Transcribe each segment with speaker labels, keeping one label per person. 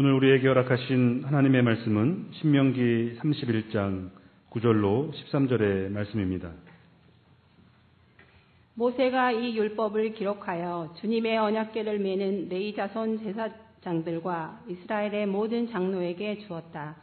Speaker 1: 오늘 우리에게 허락하신 하나님의 말씀은 신명기 31장 9절로 13절의 말씀입니다.
Speaker 2: 모세가 이 율법을 기록하여 주님의 언약궤를 메는 레이 자손 제사장들과 이스라엘의 모든 장로에게 주었다.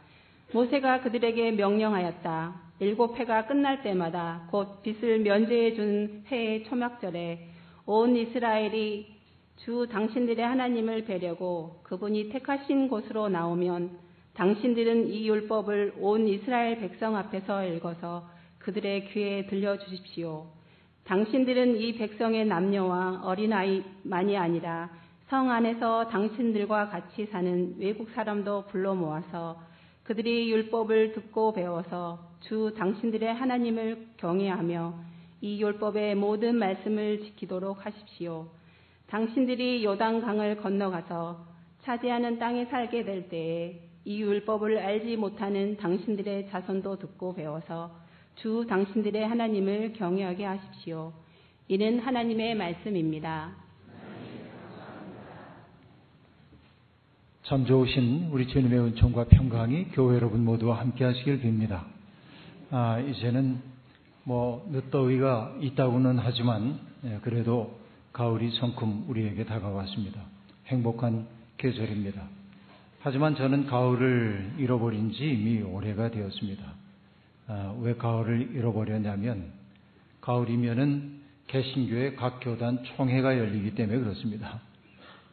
Speaker 2: 모세가 그들에게 명령하였다. 일곱 해가 끝날 때마다 곧 빚을 면제해 준 해의 초막절에 온 이스라엘이 주 당신들의 하나님을 뵈려고 그분이 택하신 곳으로 나오면 당신들은 이 율법을 온 이스라엘 백성 앞에서 읽어서 그들의 귀에 들려주십시오. 당신들은 이 백성의 남녀와 어린아이만이 아니라 성 안에서 당신들과 같이 사는 외국 사람도 불러 모아서 그들이 율법을 듣고 배워서 주 당신들의 하나님을 경외하며 이 율법의 모든 말씀을 지키도록 하십시오. 당신들이 요단 강을 건너가서 차지하는 땅에 살게 될 때에 이 율법을 알지 못하는 당신들의 자손도 듣고 배워서 주 당신들의 하나님을 경외하게 하십시오. 이는 하나님의 말씀입니다.
Speaker 3: 참 좋으신 우리 주님의 은총과 평강이 교회 여러분 모두와 함께 하시길 빕니다. 아, 이제는 뭐 늦더위가 있다고는 하지만 예, 그래도 가을이 성큼 우리에게 다가왔습니다. 행복한 계절입니다. 하지만 저는 가을을 잃어버린 지 이미 오래가 되었습니다. 아, 왜 가을을 잃어버렸냐면 가을이면은 개신교의 각 교단 총회가 열리기 때문에 그렇습니다.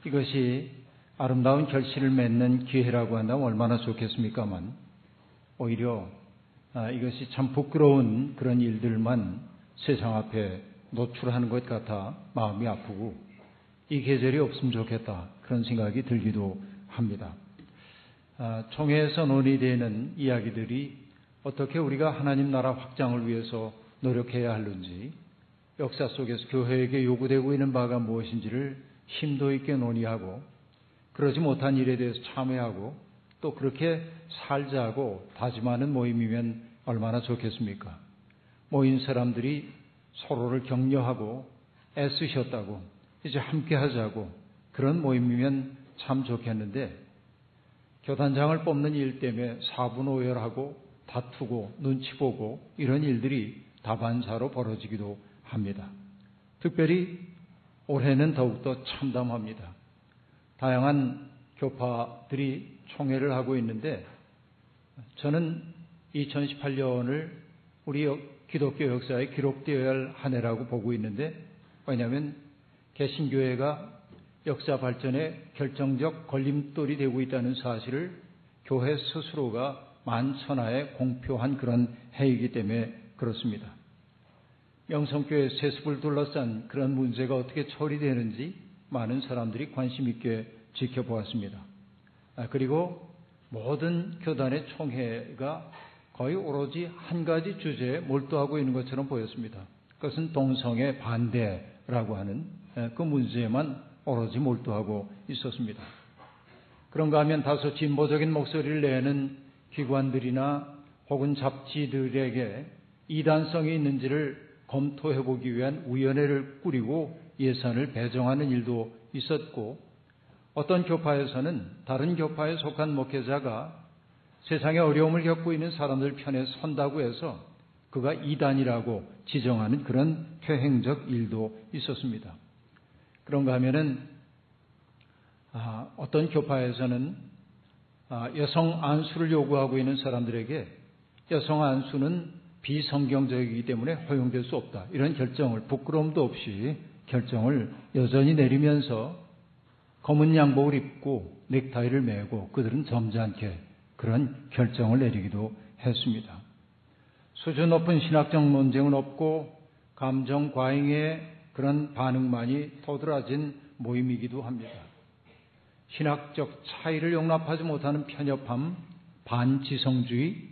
Speaker 3: 이것이 아름다운 결실을 맺는 기회라고 한다면 얼마나 좋겠습니까만 오히려 아, 이것이 참 부끄러운 그런 일들만 세상 앞에 노출하는 것 같아 마음이 아프고 이 계절이 없으면 좋겠다 그런 생각이 들기도 합니다. 아, 총회에서 논의되는 이야기들이 어떻게 우리가 하나님 나라 확장을 위해서 노력해야 하는지 역사 속에서 교회에게 요구되고 있는 바가 무엇인지를 심도 있게 논의하고 그러지 못한 일에 대해서 참회하고 또 그렇게 살자고 다짐하는 모임이면 얼마나 좋겠습니까? 모인 사람들이 서로를 격려하고 애쓰셨다고 이제 함께 하자고 그런 모임이면 참 좋겠는데 교단장을 뽑는 일 때문에 사분오열하고 다투고 눈치 보고 이런 일들이 다반사로 벌어지기도 합니다. 특별히 올해는 더욱더 참담합니다. 다양한 교파들이 총회를 하고 있는데 저는 2018년을 우리 기독교 역사에 기록되어야 할 한 해라고 보고 있는데 왜냐하면 개신교회가 역사 발전에 결정적 걸림돌이 되고 있다는 사실을 교회 스스로가 만천하에 공표한 그런 해이기 때문에 그렇습니다. 명성교회 세습을 둘러싼 그런 문제가 어떻게 처리되는지 많은 사람들이 관심 있게 지켜보았습니다. 아, 그리고 모든 교단의 총회가 거의 오로지 한 가지 주제에 몰두하고 있는 것처럼 보였습니다. 그것은 동성애 반대라고 하는 그 문제에만 오로지 몰두하고 있었습니다. 그런가 하면 다소 진보적인 목소리를 내는 기관들이나 혹은 잡지들에게 이단성이 있는지를 검토해 보기 위한 위원회를 꾸리고 예산을 배정하는 일도 있었고 어떤 교파에서는 다른 교파에 속한 목회자가 세상에 어려움을 겪고 있는 사람들 편에 선다고 해서 그가 이단이라고 지정하는 그런 퇴행적 일도 있었습니다. 그런가 하면은 아, 어떤 교파에서는 아, 여성 안수를 요구하고 있는 사람들에게 여성 안수는 비성경적이기 때문에 허용될 수 없다. 이런 결정을 부끄러움도 없이 결정을 여전히 내리면서 검은 양복을 입고 넥타이를 메고 그들은 점잖게 그런 결정을 내리기도 했습니다. 수준 높은 신학적 논쟁은 없고 감정 과잉의 그런 반응만이 도드라진 모임이기도 합니다. 신학적 차이를 용납하지 못하는 편협함, 반지성주의,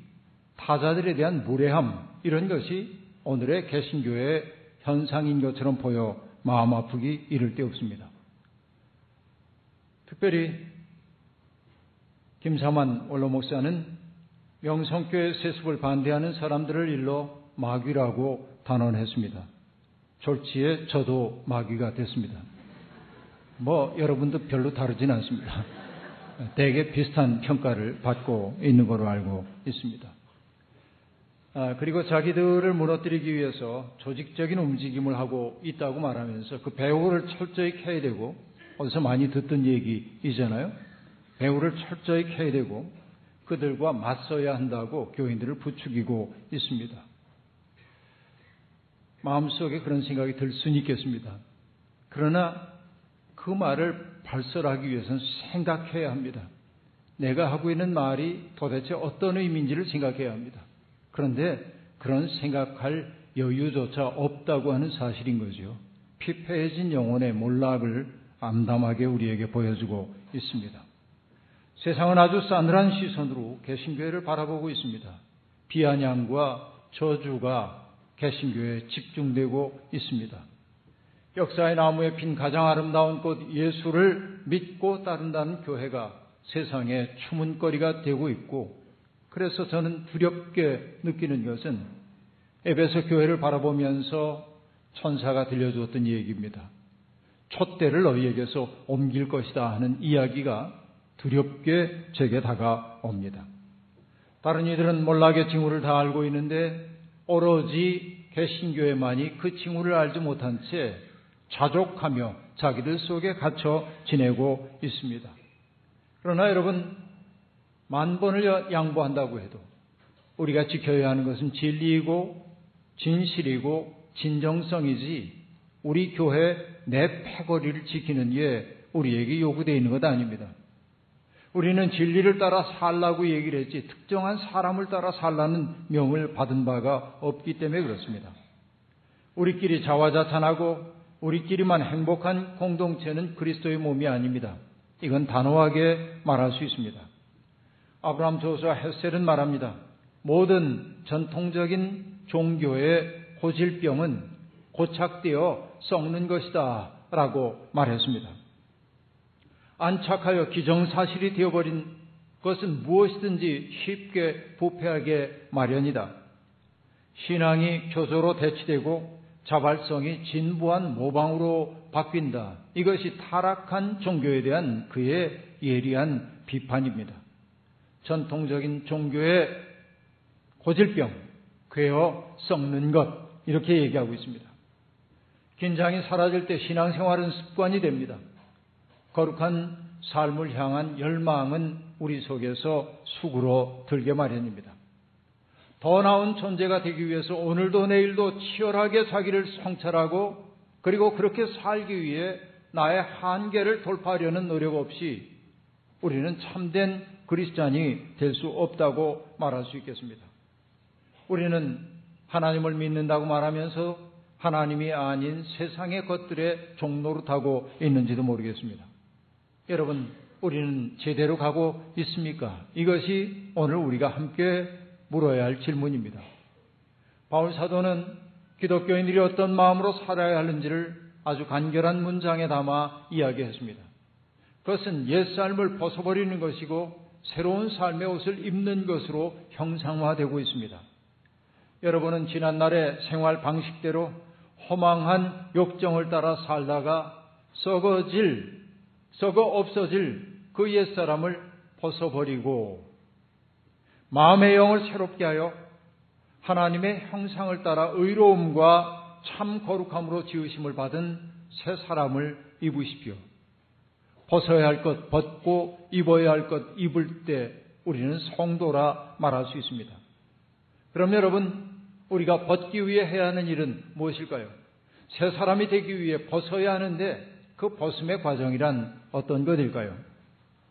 Speaker 3: 타자들에 대한 무례함 이런 것이 오늘의 개신교의 현상인 것처럼 보여 마음 아프기 이를 데 없습니다. 특별히 김사만 원로 목사는 명성교회 세습을 반대하는 사람들을 일러 마귀라고 단언했습니다. 졸지에 저도 마귀가 됐습니다. 뭐 여러분도 별로 다르진 않습니다. 대개 비슷한 평가를 받고 있는 걸로 알고 있습니다. 아, 그리고 자기들을 무너뜨리기 위해서 조직적인 움직임을 하고 있다고 말하면서 그 배후를 철저히 캐야 되고 어디서 많이 듣던 얘기이잖아요. 배후를 철저히 캐야 되고 그들과 맞서야 한다고 교인들을 부추기고 있습니다. 마음속에 그런 생각이 들 수는 있겠습니다. 그러나 그 말을 발설하기 위해서는 생각해야 합니다. 내가 하고 있는 말이 도대체 어떤 의미인지를 생각해야 합니다. 그런데 그런 생각할 여유조차 없다고 하는 사실인 거죠. 피폐해진 영혼의 몰락을 암담하게 우리에게 보여주고 있습니다. 세상은 아주 싸늘한 시선으로 개신교회를 바라보고 있습니다. 비아냥과 저주가 개신교회에 집중되고 있습니다. 역사의 나무에 핀 가장 아름다운 꽃 예수를 믿고 따른다는 교회가 세상에 추문거리가 되고 있고 그래서 저는 두렵게 느끼는 것은 에베소 교회를 바라보면서 천사가 들려주었던 얘기입니다. 촛대를 너희에게서 옮길 것이다 하는 이야기가 두렵게 제게 다가옵니다. 다른 이들은 몰락의 징후를 다 알고 있는데 오로지 개신교회만이 그 징후를 알지 못한 채 자족하며 자기들 속에 갇혀 지내고 있습니다. 그러나 여러분 만 번을 양보한다고 해도 우리가 지켜야 하는 것은 진리이고 진실이고 진정성이지 우리 교회 내 패거리를 지키는 게 우리에게 요구되어 있는 것 아닙니다. 우리는 진리를 따라 살라고 얘기를 했지 특정한 사람을 따라 살라는 명을 받은 바가 없기 때문에 그렇습니다. 우리끼리 자화자찬하고 우리끼리만 행복한 공동체는 그리스도의 몸이 아닙니다. 이건 단호하게 말할 수 있습니다. 아브라함 조수와 헤셀은 말합니다. 모든 전통적인 종교의 고질병은 고착되어 썩는 것이다 라고 말했습니다. 안착하여 기정사실이 되어버린 것은 무엇이든지 쉽게 부패하게 마련이다. 신앙이 교조로 대치되고 자발성이 진부한 모방으로 바뀐다. 이것이 타락한 종교에 대한 그의 예리한 비판입니다. 전통적인 종교의 고질병, 괴어 썩는 것, 이렇게 얘기하고 있습니다. 긴장이 사라질 때 신앙생활은 습관이 됩니다. 거룩한 삶을 향한 열망은 우리 속에서 수구로 들게 마련입니다. 더 나은 존재가 되기 위해서 오늘도 내일도 치열하게 자기를 성찰하고 그리고 그렇게 살기 위해 나의 한계를 돌파하려는 노력 없이 우리는 참된 그리스찬이 될 수 없다고 말할 수 있겠습니다. 우리는 하나님을 믿는다고 말하면서 하나님이 아닌 세상의 것들에 종노릇하고 있는지도 모르겠습니다. 여러분, 우리는 제대로 가고 있습니까? 이것이 오늘 우리가 함께 물어야 할 질문입니다. 바울 사도는 기독교인들이 어떤 마음으로 살아야 하는지를 아주 간결한 문장에 담아 이야기했습니다. 그것은 옛 삶을 벗어버리는 것이고 새로운 삶의 옷을 입는 것으로 형상화되고 있습니다. 여러분은 지난날의 생활 방식대로 허망한 욕정을 따라 살다가 썩어질, 썩어 없어질 그 옛사람을 벗어버리고 마음의 영을 새롭게 하여 하나님의 형상을 따라 의로움과 참 거룩함으로 지으심을 받은 새 사람을 입으십시오. 벗어야 할 것 벗고 입어야 할 것 입을 때 우리는 성도라 말할 수 있습니다. 그럼 여러분, 우리가 벗기 위해 해야 하는 일은 무엇일까요? 새 사람이 되기 위해 벗어야 하는데 그 벗음의 과정이란 어떤 것일까요?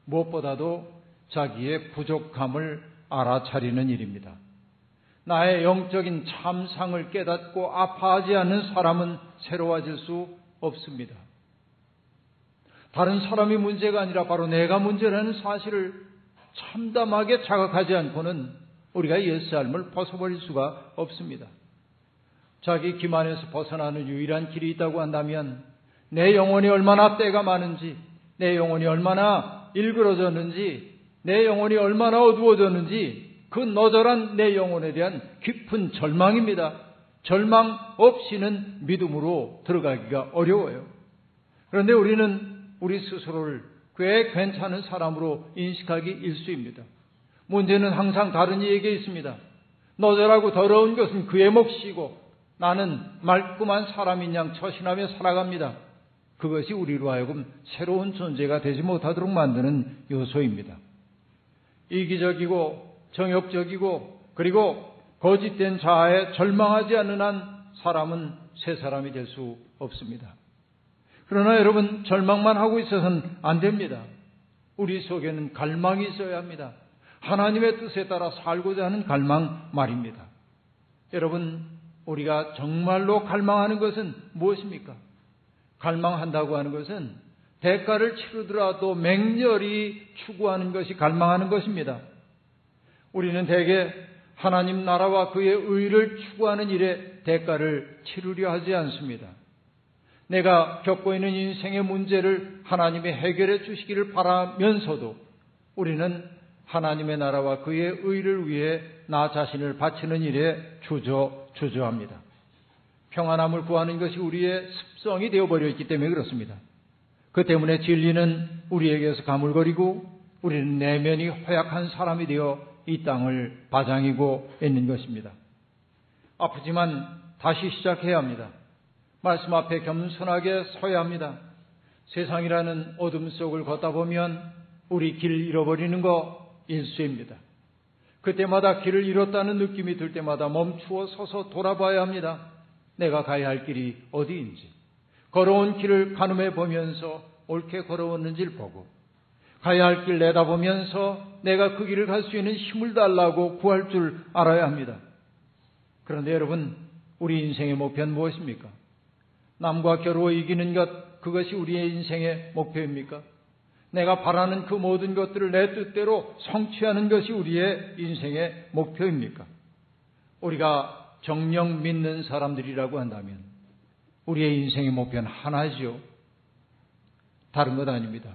Speaker 3: 무엇보다도 자기의 부족함을 알아차리는 일입니다. 나의 영적인 참상을 깨닫고 아파하지 않는 사람은 새로워질 수 없습니다. 다른 사람이 문제가 아니라 바로 내가 문제라는 사실을 참담하게 자각하지 않고는 우리가 옛삶을 벗어버릴 수가 없습니다. 자기 기만에서 벗어나는 유일한 길이 있다고 한다면 내 영혼이 얼마나 때가 많은지, 내 영혼이 얼마나 일그러졌는지, 내 영혼이 얼마나 어두워졌는지 그 너절한 내 영혼에 대한 깊은 절망입니다. 절망 없이는 믿음으로 들어가기가 어려워요. 그런데 우리는 우리 스스로를 꽤 괜찮은 사람으로 인식하기 일수입니다. 문제는 항상 다른 이에게 있습니다. 너절하고 더러운 것은 그의 몫이고 나는 말끔한 사람인 양 처신하며 살아갑니다. 그것이 우리로 하여금 새로운 존재가 되지 못하도록 만드는 요소입니다. 이기적이고 정욕적이고 그리고 거짓된 자아에 절망하지 않는 한 사람은 새 사람이 될 수 없습니다. 그러나 여러분 절망만 하고 있어서는 안 됩니다. 우리 속에는 갈망이 있어야 합니다. 하나님의 뜻에 따라 살고자 하는 갈망 말입니다. 여러분 우리가 정말로 갈망하는 것은 무엇입니까? 갈망한다고 하는 것은 대가를 치르더라도 맹렬히 추구하는 것이 갈망하는 것입니다. 우리는 대개 하나님 나라와 그의 의를 추구하는 일에 대가를 치르려 하지 않습니다. 내가 겪고 있는 인생의 문제를 하나님이 해결해 주시기를 바라면서도 우리는 하나님의 나라와 그의 의를 위해 나 자신을 바치는 일에 주저 주저합니다. 평안함을 구하는 것이 우리의 습성이 되어버려 있기 때문에 그렇습니다. 그 때문에 진리는 우리에게서 가물거리고 우리는 내면이 허약한 사람이 되어 이 땅을 바장이고 있는 것입니다. 아프지만 다시 시작해야 합니다. 말씀 앞에 겸손하게 서야 합니다. 세상이라는 어둠 속을 걷다 보면 우리 길 잃어버리는 거 일수입니다. 그때마다 길을 잃었다는 느낌이 들 때마다 멈추어 서서 돌아봐야 합니다. 내가 가야 할 길이 어디인지. 걸어온 길을 가늠해 보면서 옳게 걸어왔는지를 보고 가야 할 길 내다보면서 내가 그 길을 갈 수 있는 힘을 달라고 구할 줄 알아야 합니다. 그런데 여러분, 우리 인생의 목표는 무엇입니까? 남과 겨루어 이기는 것, 그것이 우리의 인생의 목표입니까? 내가 바라는 그 모든 것들을 내 뜻대로 성취하는 것이 우리의 인생의 목표입니까? 우리가 정령 믿는 사람들이라고 한다면 우리의 인생의 목표는 하나지요. 다른 것 아닙니다.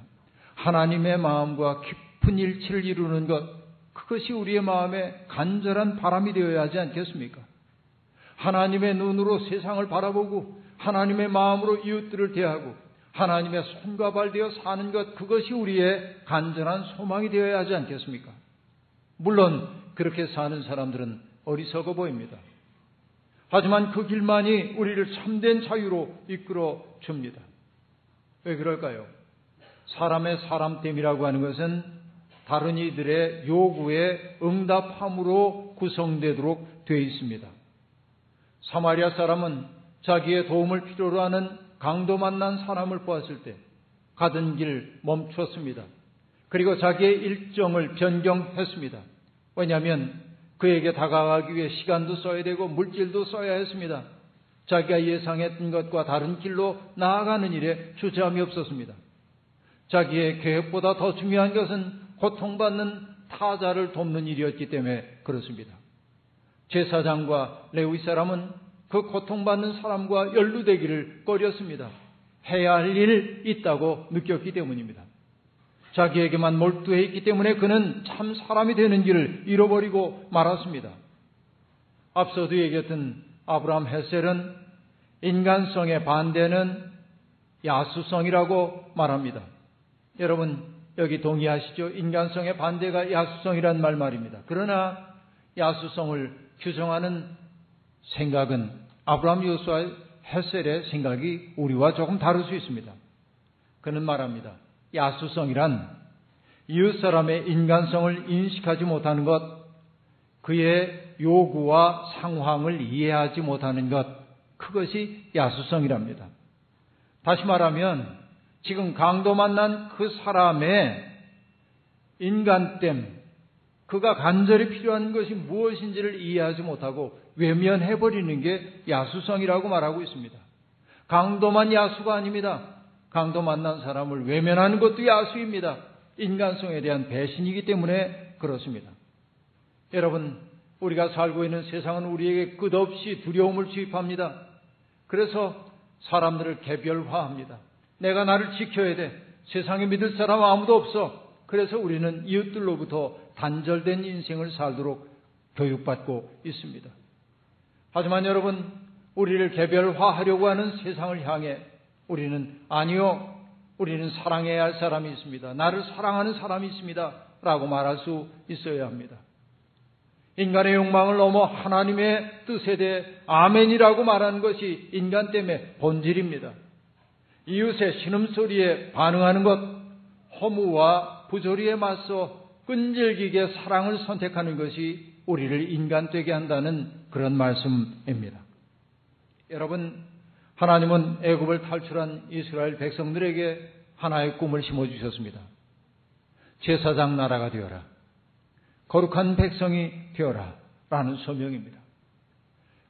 Speaker 3: 하나님의 마음과 깊은 일치를 이루는 것, 그것이 우리의 마음에 간절한 바람이 되어야 하지 않겠습니까? 하나님의 눈으로 세상을 바라보고 하나님의 마음으로 이웃들을 대하고 하나님의 손과 발 되어 사는 것, 그것이 우리의 간절한 소망이 되어야 하지 않겠습니까? 물론 그렇게 사는 사람들은 어리석어 보입니다. 하지만 그 길만이 우리를 참된 자유로 이끌어 줍니다. 왜 그럴까요? 사람의 사람됨이라고 하는 것은 다른 이들의 요구에 응답함으로 구성되도록 되어 있습니다. 사마리아 사람은 자기의 도움을 필요로 하는 강도 만난 사람을 보았을 때 가던 길 멈췄습니다. 그리고 자기의 일정을 변경했습니다. 왜냐하면 그에게 다가가기 위해 시간도 써야 되고 물질도 써야 했습니다. 자기가 예상했던 것과 다른 길로 나아가는 일에 주저함이 없었습니다. 자기의 계획보다 더 중요한 것은 고통받는 타자를 돕는 일이었기 때문에 그렇습니다. 제사장과 레위 사람은 그 고통받는 사람과 연루되기를 꺼렸습니다. 해야 할 일 있다고 느꼈기 때문입니다. 자기에게만 몰두해 있기 때문에 그는 참 사람이 되는 길을 잃어버리고 말았습니다. 앞서도 얘기했던 아브라함 헤셀은 인간성의 반대는 야수성이라고 말합니다. 여러분 여기 동의하시죠? 인간성의 반대가 야수성이란 말 말입니다. 그러나 야수성을 규정하는 생각은 아브라함 요수와 헤셀의 생각이 우리와 조금 다를 수 있습니다. 그는 말합니다. 야수성이란 이웃 사람의 인간성을 인식하지 못하는 것, 그의 요구와 상황을 이해하지 못하는 것, 그것이 야수성이랍니다. 다시 말하면 지금 강도 만난 그 사람의 인간됨, 그가 간절히 필요한 것이 무엇인지를 이해하지 못하고 외면해버리는 게 야수성이라고 말하고 있습니다. 강도만 야수가 아닙니다. 강도 만난 사람을 외면하는 것도 야수입니다. 인간성에 대한 배신이기 때문에 그렇습니다. 여러분, 우리가 살고 있는 세상은 우리에게 끝없이 두려움을 주입합니다. 그래서 사람들을 개별화합니다. 내가 나를 지켜야 돼. 세상에 믿을 사람 아무도 없어. 그래서 우리는 이웃들로부터 단절된 인생을 살도록 교육받고 있습니다. 하지만 여러분, 우리를 개별화하려고 하는 세상을 향해 우리는 아니요. 우리는 사랑해야 할 사람이 있습니다. 나를 사랑하는 사람이 있습니다. 라고 말할 수 있어야 합니다. 인간의 욕망을 넘어 하나님의 뜻에 대해 아멘이라고 말하는 것이 인간 때문에 본질입니다. 이웃의 신음소리에 반응하는 것, 허무와 부조리에 맞서 끈질기게 사랑을 선택하는 것이 우리를 인간 되게 한다는 그런 말씀입니다. 여러분, 하나님은 애굽을 탈출한 이스라엘 백성들에게 하나의 꿈을 심어 주셨습니다. 제사장 나라가 되어라. 거룩한 백성이 되어라. 라는 소명입니다.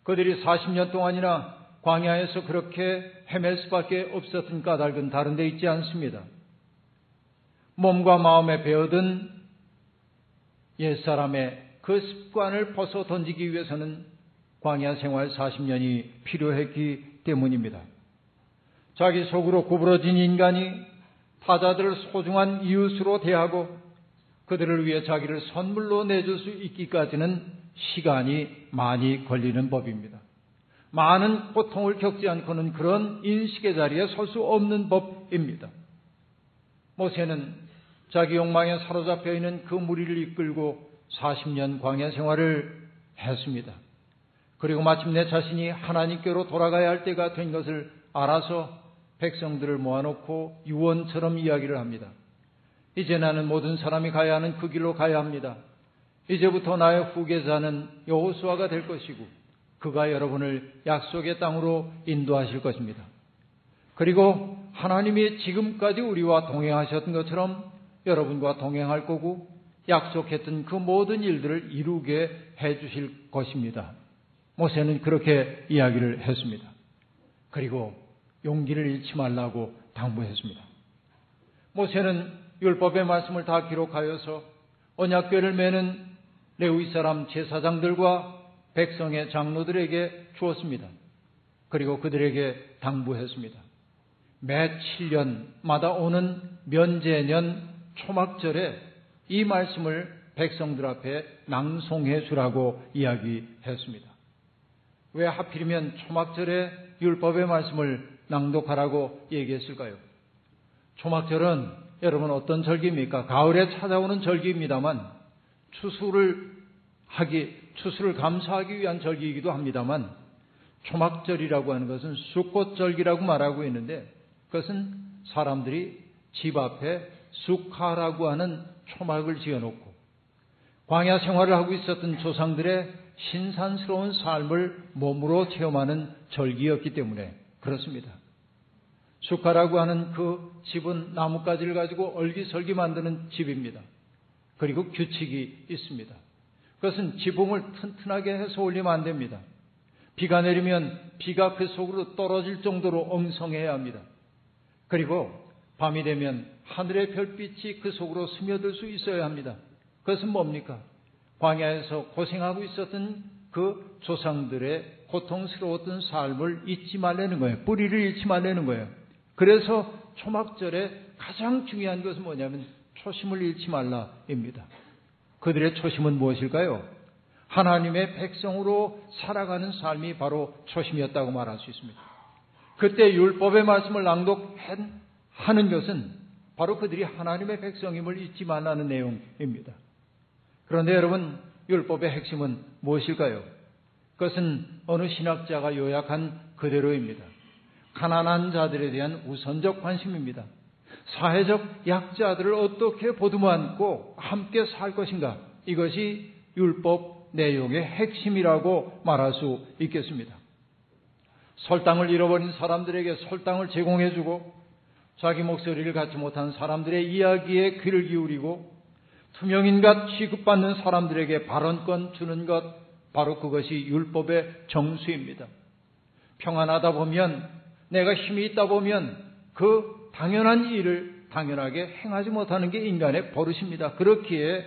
Speaker 3: 그들이 40년 동안이나 광야에서 그렇게 헤맬 수밖에 없었던 까닭은 다른 데 있지 않습니다. 몸과 마음에 배어든 옛사람의 그 습관을 벗어 던지기 위해서는 광야 생활 40년이 필요했기 때문입니다. 자기 속으로 구부러진 인간이 타자들을 소중한 이웃으로 대하고 그들을 위해 자기를 선물로 내줄 수 있기까지는 시간이 많이 걸리는 법입니다. 많은 고통을 겪지 않고는 그런 인식의 자리에 설 수 없는 법입니다. 모세는 자기 욕망에 사로잡혀 있는 그 무리를 이끌고 40년 광야 생활을 했습니다. 그리고 마침내 자신이 하나님께로 돌아가야 할 때가 된 것을 알아서 백성들을 모아놓고 유언처럼 이야기를 합니다. 이제 나는 모든 사람이 가야 하는 그 길로 가야 합니다. 이제부터 나의 후계자는 여호수아가 될 것이고 그가 여러분을 약속의 땅으로 인도하실 것입니다. 그리고 하나님이 지금까지 우리와 동행하셨던 것처럼 여러분과 동행할 거고 약속했던 그 모든 일들을 이루게 해 주실 것입니다. 모세는 그렇게 이야기를 했습니다. 그리고 용기를 잃지 말라고 당부했습니다. 모세는 율법의 말씀을 다 기록하여서 언약궤를 매는 레위 사람 제사장들과 백성의 장로들에게 주었습니다. 그리고 그들에게 당부했습니다. 매 7년마다 오는 면제년 초막절에 이 말씀을 백성들 앞에 낭송해 주라고 이야기했습니다. 왜 하필이면 초막절에 율법의 말씀을 낭독하라고 얘기했을까요? 초막절은 여러분 어떤 절기입니까? 가을에 찾아오는 절기입니다만 추수를 하기, 추수를 감사하기 위한 절기이기도 합니다만 초막절이라고 하는 것은 쑥꽃절기라고 말하고 있는데 그것은 사람들이 집 앞에 쑥하라고 하는 초막을 지어놓고 광야 생활을 하고 있었던 조상들의 신산스러운 삶을 몸으로 체험하는 절기였기 때문에 그렇습니다. 쑥하라고 하는 그 집은 나뭇가지를 가지고 얼기설기 만드는 집입니다. 그리고 규칙이 있습니다. 그것은 지붕을 튼튼하게 해서 올리면 안 됩니다. 비가 내리면 비가 그 속으로 떨어질 정도로 엉성해야 합니다. 그리고 밤이 되면 하늘의 별빛이 그 속으로 스며들 수 있어야 합니다. 그것은 뭡니까? 광야에서 고생하고 있었던 그 조상들의 고통스러웠던 삶을 잊지 말라는 거예요. 뿌리를 잃지 말라는 거예요. 그래서 초막절에 가장 중요한 것은 뭐냐면 초심을 잃지 말라입니다. 그들의 초심은 무엇일까요? 하나님의 백성으로 살아가는 삶이 바로 초심이었다고 말할 수 있습니다. 그때 율법의 말씀을 낭독하는 것은 바로 그들이 하나님의 백성임을 잊지 말라는 내용입니다. 그런데 여러분, 율법의 핵심은 무엇일까요? 그것은 어느 신학자가 요약한 그대로입니다. 가난한 자들에 대한 우선적 관심입니다. 사회적 약자들을 어떻게 보듬어 안고 함께 살 것인가? 이것이 율법 내용의 핵심이라고 말할 수 있겠습니다. 설당을 잃어버린 사람들에게 설당을 제공해주고 자기 목소리를 갖지 못한 사람들의 이야기에 귀를 기울이고 투명인같 취급받는 사람들에게 발언권 주는 것 바로 그것이 율법의 정수입니다. 평안하다 보면 내가 힘이 있다 보면 그 당연한 일을 당연하게 행하지 못하는 게 인간의 버릇입니다. 그렇기에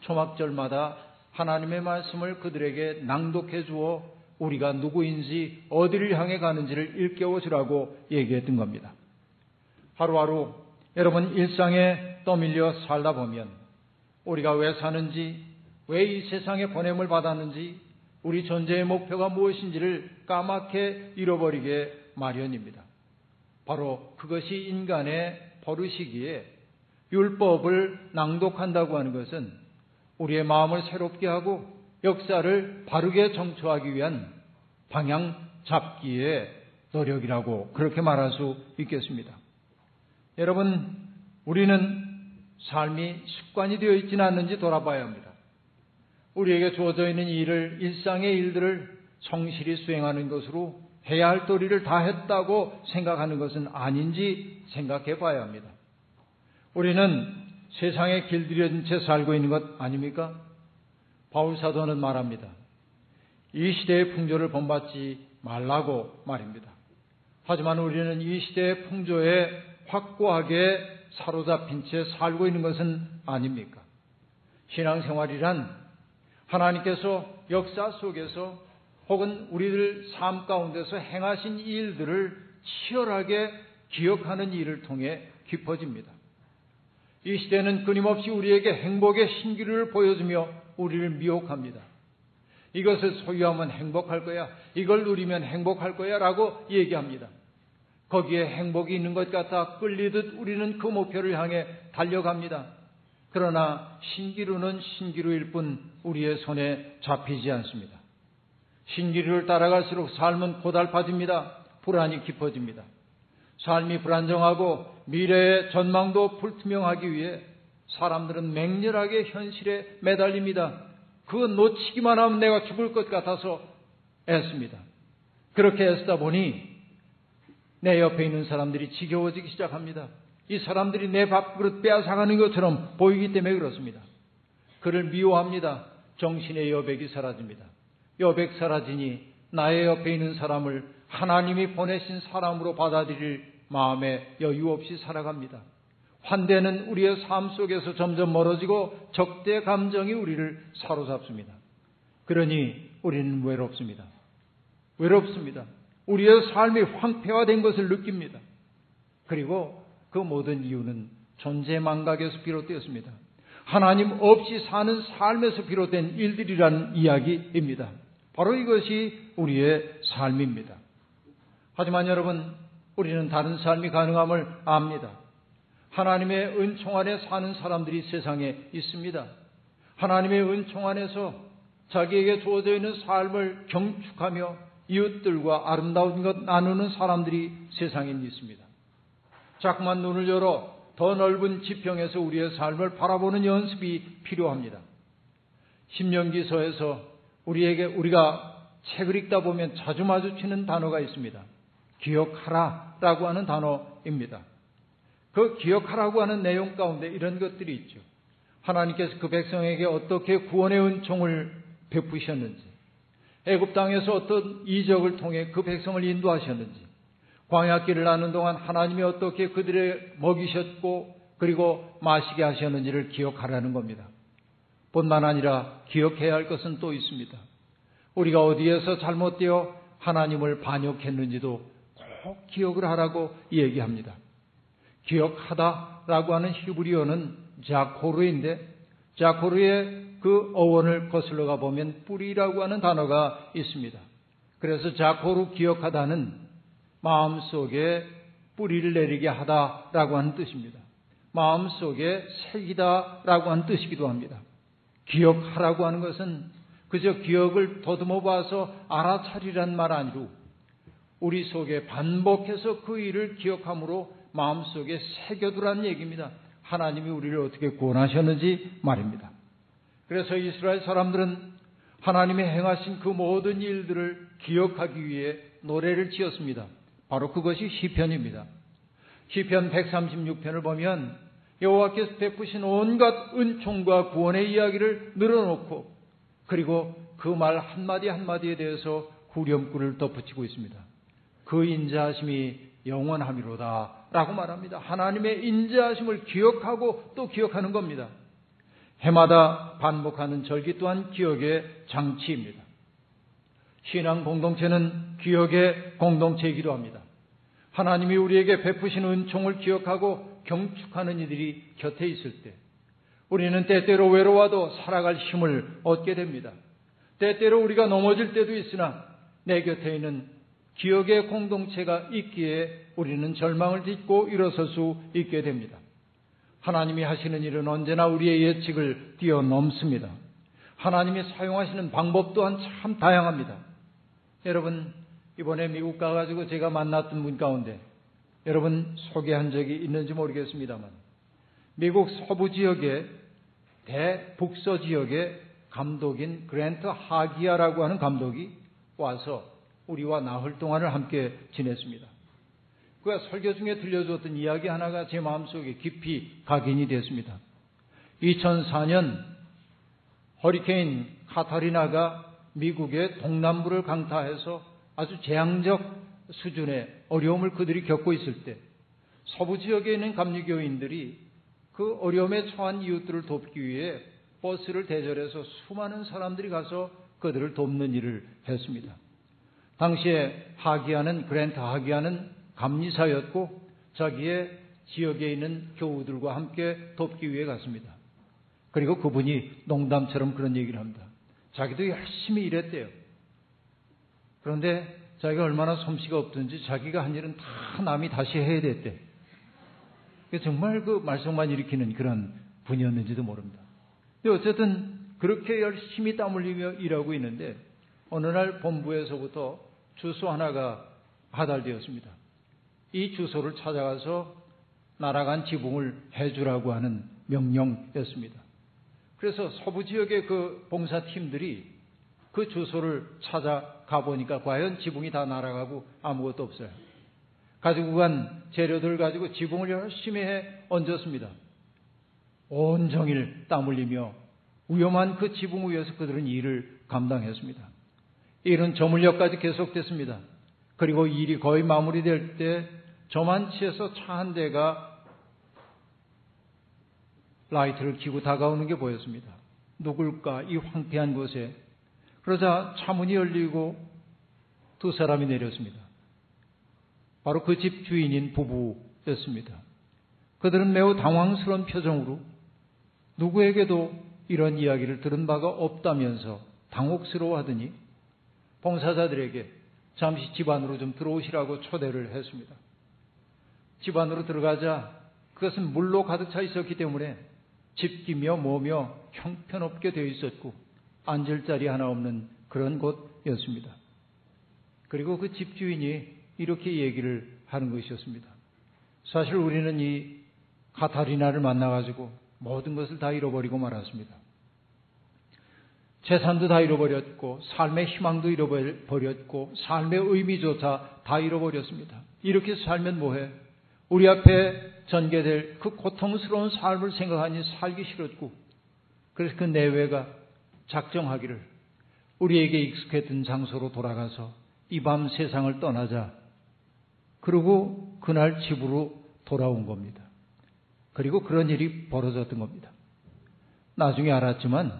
Speaker 3: 초막절마다 하나님의 말씀을 그들에게 낭독해 주어 우리가 누구인지 어디를 향해 가는지를 일깨워 주라고 얘기했던 겁니다. 하루하루 여러분 일상에 떠밀려 살다 보면 우리가 왜 사는지, 왜 이 세상에 보냄을 받았는지, 우리 존재의 목표가 무엇인지를 까맣게 잃어버리게 마련입니다. 바로 그것이 인간의 버릇이기에 율법을 낭독한다고 하는 것은 우리의 마음을 새롭게 하고 역사를 바르게 정초하기 위한 방향 잡기의 노력이라고 그렇게 말할 수 있겠습니다. 여러분, 우리는 삶이 습관이 되어 있지는 않는지 돌아봐야 합니다. 우리에게 주어져 있는 일을, 일상의 일들을 성실히 수행하는 것으로 해야 할 도리를 다 했다고 생각하는 것은 아닌지 생각해 봐야 합니다. 우리는 세상에 길들여진 채 살고 있는 것 아닙니까? 바울 사도는 말합니다. 이 시대의 풍조를 본받지 말라고 말입니다. 하지만 우리는 이 시대의 풍조에 확고하게 사로잡힌 채 살고 있는 것은 아닙니까? 신앙생활이란 하나님께서 역사 속에서 혹은 우리들 삶 가운데서 행하신 일들을 치열하게 기억하는 일을 통해 깊어집니다. 이 시대는 끊임없이 우리에게 행복의 신기를 보여주며 우리를 미혹합니다. 이것을 소유하면 행복할 거야. 이걸 누리면 행복할 거야. 라고 얘기합니다. 거기에 행복이 있는 것 같아 끌리듯 우리는 그 목표를 향해 달려갑니다. 그러나 신기루는 신기루일 뿐 우리의 손에 잡히지 않습니다. 신기루를 따라갈수록 삶은 고달파집니다. 불안이 깊어집니다. 삶이 불안정하고 미래의 전망도 불투명하기 위해 사람들은 맹렬하게 현실에 매달립니다. 그 놓치기만 하면 내가 죽을 것 같아서 애씁니다. 그렇게 애쓰다 보니 내 옆에 있는 사람들이 지겨워지기 시작합니다. 이 사람들이 내 밥그릇 빼앗아가는 것처럼 보이기 때문에 그렇습니다. 그를 미워합니다. 정신의 여백이 사라집니다. 여백 사라지니 나의 옆에 있는 사람을 하나님이 보내신 사람으로 받아들일 마음에 여유 없이 살아갑니다. 환대는 우리의 삶 속에서 점점 멀어지고 적대 감정이 우리를 사로잡습니다. 그러니 우리는 외롭습니다. 외롭습니다. 우리의 삶이 황폐화된 것을 느낍니다. 그리고 그 모든 이유는 존재 망각에서 비롯되었습니다. 하나님 없이 사는 삶에서 비롯된 일들이라는 이야기입니다. 바로 이것이 우리의 삶입니다. 하지만 여러분, 우리는 다른 삶이 가능함을 압니다. 하나님의 은총 안에 사는 사람들이 세상에 있습니다. 하나님의 은총 안에서 자기에게 주어져 있는 삶을 경축하며 이웃들과 아름다운 것 나누는 사람들이 세상에 있습니다. 자꾸만 눈을 열어 더 넓은 지평에서 우리의 삶을 바라보는 연습이 필요합니다. 신명기서에서 우리에게 우리가 책을 읽다 보면 자주 마주치는 단어가 있습니다. 기억하라 라고 하는 단어입니다. 그 기억하라고 하는 내용 가운데 이런 것들이 있죠. 하나님께서 그 백성에게 어떻게 구원의 은총을 베푸셨는지, 애굽 땅에서 어떤 이적을 통해 그 백성을 인도하셨는지, 광야길을 나는 동안 하나님이 어떻게 그들의 먹이셨고 그리고 마시게 하셨는지를 기억하라는 겁니다. 뿐만 아니라 기억해야 할 것은 또 있습니다. 우리가 어디에서 잘못되어 하나님을 반역했는지도 꼭 기억을 하라고 얘기합니다. 기억하다라고 하는 히브리어는 자코르인데 자코르의 그 어원을 거슬러 가 보면 뿌리라고 하는 단어가 있습니다. 그래서 자코르 기억하다는 마음 속에 뿌리를 내리게 하다라고 하는 뜻입니다. 마음 속에 새기다라고 하는 뜻이기도 합니다. 기억하라고 하는 것은 그저 기억을 더듬어 봐서 알아차리란 말 아니고 우리 속에 반복해서 그 일을 기억함으로 마음속에 새겨두라는 얘기입니다. 하나님이 우리를 어떻게 구원하셨는지 말입니다. 그래서 이스라엘 사람들은 하나님이 행하신 그 모든 일들을 기억하기 위해 노래를 지었습니다. 바로 그것이 시편입니다. 시편 136편을 보면 여호와께서 베푸신 온갖 은총과 구원의 이야기를 늘어놓고 그리고 그 말 한마디 한마디에 대해서 후렴구를 덧붙이고 있습니다. 그 인자하심이 영원함이로다 라고 말합니다. 하나님의 인자하심을 기억하고 또 기억하는 겁니다. 해마다 반복하는 절기 또한 기억의 장치입니다. 신앙 공동체는 기억의 공동체이기도 합니다. 하나님이 우리에게 베푸신 은총을 기억하고 경축하는 이들이 곁에 있을 때 우리는 때때로 외로워도 살아갈 힘을 얻게 됩니다. 때때로 우리가 넘어질 때도 있으나 내 곁에 있는 기억의 공동체가 있기에 우리는 절망을 딛고 일어설 수 있게 됩니다. 하나님이 하시는 일은 언제나 우리의 예측을 뛰어넘습니다. 하나님이 사용하시는 방법 또한 참 다양합니다. 여러분, 이번에 미국 가가지고 제가 만났던 분 가운데 여러분 소개한 적이 있는지 모르겠습니다만 미국 서부 지역의 대북서 지역의 감독인 그랜트 하기아라고 하는 감독이 와서 우리와 나흘 동안을 함께 지냈습니다. 그가 설교 중에 들려줬던 이야기 하나가 제 마음속에 깊이 각인이 됐습니다. 2004년 허리케인 카타리나가 미국의 동남부를 강타해서 아주 재앙적 수준의 어려움을 그들이 겪고 있을 때 서부 지역에 있는 감리교인들이 그 어려움에 처한 이웃들을 돕기 위해 버스를 대절해서 수많은 사람들이 가서 그들을 돕는 일을 했습니다. 당시에 하기야는 그랜트 하기야는 감리사였고 자기의 지역에 있는 교우들과 함께 돕기 위해 갔습니다. 그리고 그분이 농담처럼 그런 얘기를 합니다. 자기도 열심히 일했대요. 그런데 자기가 얼마나 솜씨가 없든지 자기가 한 일은 다 남이 다시 해야 됐대. 정말 그 말썽만 일으키는 그런 분이었는지도 모릅니다. 근데 어쨌든 그렇게 열심히 땀 흘리며 일하고 있는데 어느 날 본부에서부터 주소 하나가 하달되었습니다. 이 주소를 찾아가서 날아간 지붕을 해주라고 하는 명령이었습니다. 그래서 서부 지역의 그 봉사팀들이 그 주소를 찾아가 보니까 과연 지붕이 다 날아가고 아무것도 없어요. 가지고 간 재료들을 가지고 지붕을 열심히 해 얹었습니다. 온종일 땀 흘리며 위험한 그 지붕 위에서 그들은 일을 감당했습니다. 일은 저물력까지 계속됐습니다. 그리고 일이 거의 마무리될 때 저만치에서 차 한 대가 라이트를 켜고 다가오는 게 보였습니다. 누굴까 이 황폐한 곳에 그러자 차문이 열리고 두 사람이 내렸습니다. 바로 그 집 주인인 부부였습니다. 그들은 매우 당황스러운 표정으로 누구에게도 이런 이야기를 들은 바가 없다면서 당혹스러워 하더니 봉사자들에게 잠시 집 안으로 좀 들어오시라고 초대를 했습니다. 집 안으로 들어가자 그것은 물로 가득 차 있었기 때문에 집기며 뭐며 형편없게 되어 있었고 앉을 자리 하나 없는 그런 곳이었습니다. 그리고 그 집주인이 이렇게 얘기를 하는 것이었습니다. 사실 우리는 이 카타리나를 만나가지고 모든 것을 다 잃어버리고 말았습니다. 재산도 다 잃어버렸고, 삶의 희망도 잃어버렸고, 삶의 의미조차 다 잃어버렸습니다. 이렇게 살면 뭐해? 우리 앞에 전개될 그 고통스러운 삶을 생각하니 살기 싫었고, 그래서 그 내외가 작정하기를 우리에게 익숙했던 장소로 돌아가서 이 밤 세상을 떠나자. 그리고 그날 집으로 돌아온 겁니다. 그리고 그런 일이 벌어졌던 겁니다. 나중에 알았지만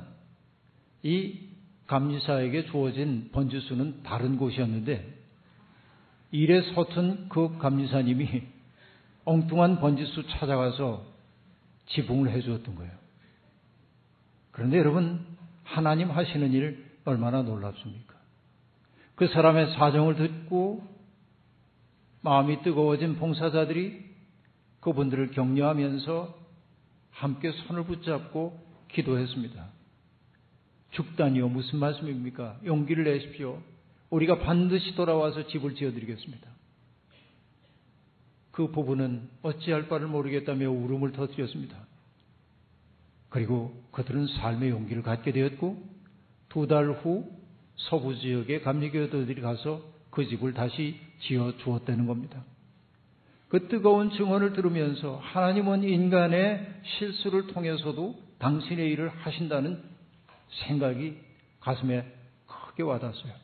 Speaker 3: 이 감리사에게 주어진 번지수는 다른 곳이었는데 일에 서툰 그 감리사님이 엉뚱한 번지수 찾아가서 지붕을 해주었던 거예요. 그런데 여러분 하나님 하시는 일 얼마나 놀랍습니까? 그 사람의 사정을 듣고 마음이 뜨거워진 봉사자들이 그분들을 격려하면서 함께 손을 붙잡고 기도했습니다. 죽다니요. 무슨 말씀입니까? 용기를 내십시오. 우리가 반드시 돌아와서 집을 지어드리겠습니다. 그 부부는 어찌할 바를 모르겠다며 울음을 터뜨렸습니다. 그리고 그들은 삶의 용기를 갖게 되었고 두 달 후 서부 지역의 감리교도들이 가서 그 집을 다시 지어 주었다는 겁니다. 그 뜨거운 증언을 들으면서 하나님은 인간의 실수를 통해서도 당신의 일을 하신다는 생각이 가슴에 크게 와닿았어요.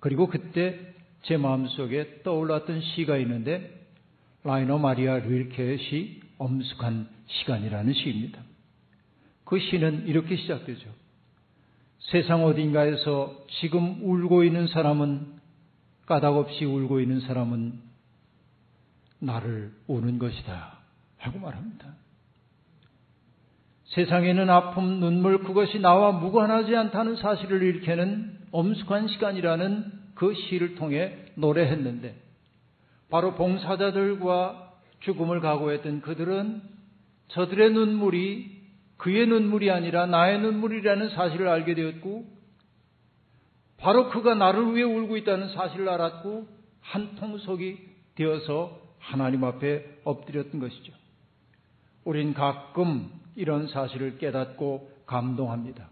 Speaker 3: 그리고 그때 제 마음속에 떠올랐던 시가 있는데 라이너 마리아 릴케의 시 엄숙한 시간이라는 시입니다. 그 시는 이렇게 시작되죠. 세상 어딘가에서 지금 울고 있는 사람은 까닭없이 울고 있는 사람은 나를 우는 것이다. 하고 말합니다. 세상에는 아픔, 눈물, 그것이 나와 무관하지 않다는 사실을 일으키는 엄숙한 시간이라는 그 시를 통해 노래했는데 바로 봉사자들과 죽음을 각오했던 그들은 저들의 눈물이 그의 눈물이 아니라 나의 눈물이라는 사실을 알게 되었고 바로 그가 나를 위해 울고 있다는 사실을 알았고 한 통속이 되어서 하나님 앞에 엎드렸던 것이죠. 우린 가끔 이런 사실을 깨닫고 감동합니다.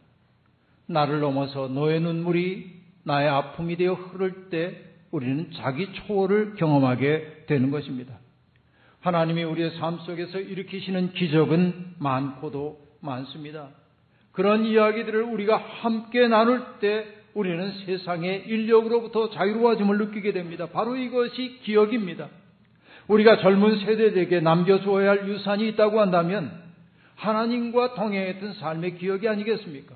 Speaker 3: 나를 넘어서 너의 눈물이 나의 아픔이 되어 흐를 때 우리는 자기 초월을 경험하게 되는 것입니다. 하나님이 우리의 삶 속에서 일으키시는 기적은 많고도 많습니다. 그런 이야기들을 우리가 함께 나눌 때 우리는 세상의 인력으로부터 자유로워짐을 느끼게 됩니다. 바로 이것이 기억입니다. 우리가 젊은 세대에게 남겨주어야 할 유산이 있다고 한다면 하나님과 동행했던 삶의 기억이 아니겠습니까?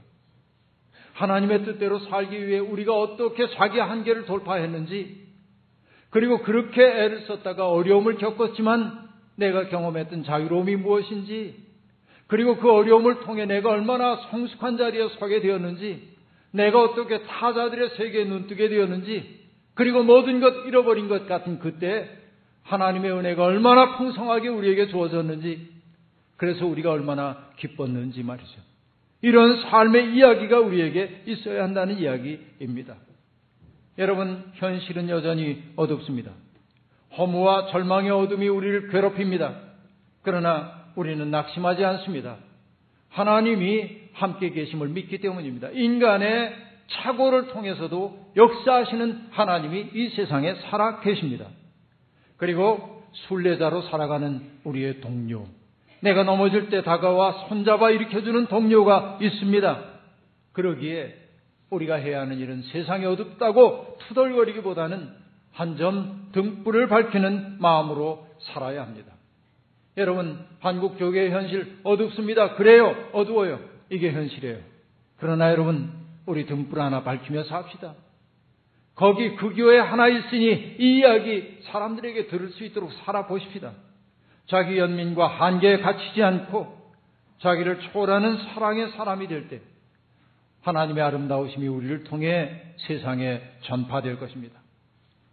Speaker 3: 하나님의 뜻대로 살기 위해 우리가 어떻게 자기 한계를 돌파했는지, 그리고 그렇게 애를 썼다가 어려움을 겪었지만 내가 경험했던 자유로움이 무엇인지, 그리고 그 어려움을 통해 내가 얼마나 성숙한 자리에 서게 되었는지, 내가 어떻게 타자들의 세계에 눈뜨게 되었는지, 그리고 모든 것 잃어버린 것 같은 그때 하나님의 은혜가 얼마나 풍성하게 우리에게 주어졌는지, 그래서 우리가 얼마나 기뻤는지 말이죠. 이런 삶의 이야기가 우리에게 있어야 한다는 이야기입니다. 여러분, 현실은 여전히 어둡습니다. 허무와 절망의 어둠이 우리를 괴롭힙니다. 그러나 우리는 낙심하지 않습니다. 하나님이 함께 계심을 믿기 때문입니다. 인간의 착오를 통해서도 역사하시는 하나님이 이 세상에 살아 계십니다. 그리고 순례자로 살아가는 우리의 동료, 내가 넘어질 때 다가와 손잡아 일으켜주는 동료가 있습니다. 그러기에 우리가 해야 하는 일은 세상이 어둡다고 투덜거리기보다는 한 점 등불을 밝히는 마음으로 살아야 합니다. 여러분, 한국 교계의 현실 어둡습니다. 그래요. 어두워요. 이게 현실이에요. 그러나 여러분, 우리 등불 하나 밝히며 삽시다. 거기 그 교회 하나 있으니 이 이야기 사람들에게 들을 수 있도록 살아보십시다. 자기 연민과 한계에 갇히지 않고 자기를 초월하는 사랑의 사람이 될 때 하나님의 아름다우심이 우리를 통해 세상에 전파될 것입니다.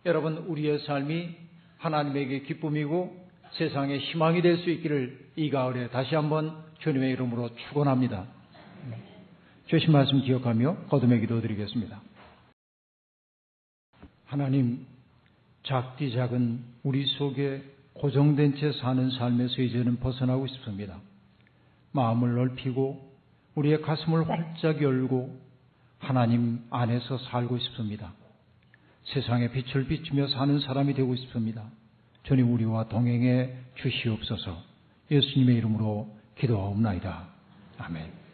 Speaker 3: 여러분, 우리의 삶이 하나님에게 기쁨이고 세상에 희망이 될 수 있기를 이 가을에 다시 한번 주님의 이름으로 축원합니다. 주신 말씀 기억하며 거듭의 기도 드리겠습니다. 하나님, 작디 작은 우리 속에 고정된 채 사는 삶에서 이제는 벗어나고 싶습니다. 마음을 넓히고 우리의 가슴을 활짝 열고 하나님 안에서 살고 싶습니다. 세상에 빛을 비추며 사는 사람이 되고 싶습니다. 주님 우리와 동행해 주시옵소서 예수님의 이름으로 기도하옵나이다. 아멘.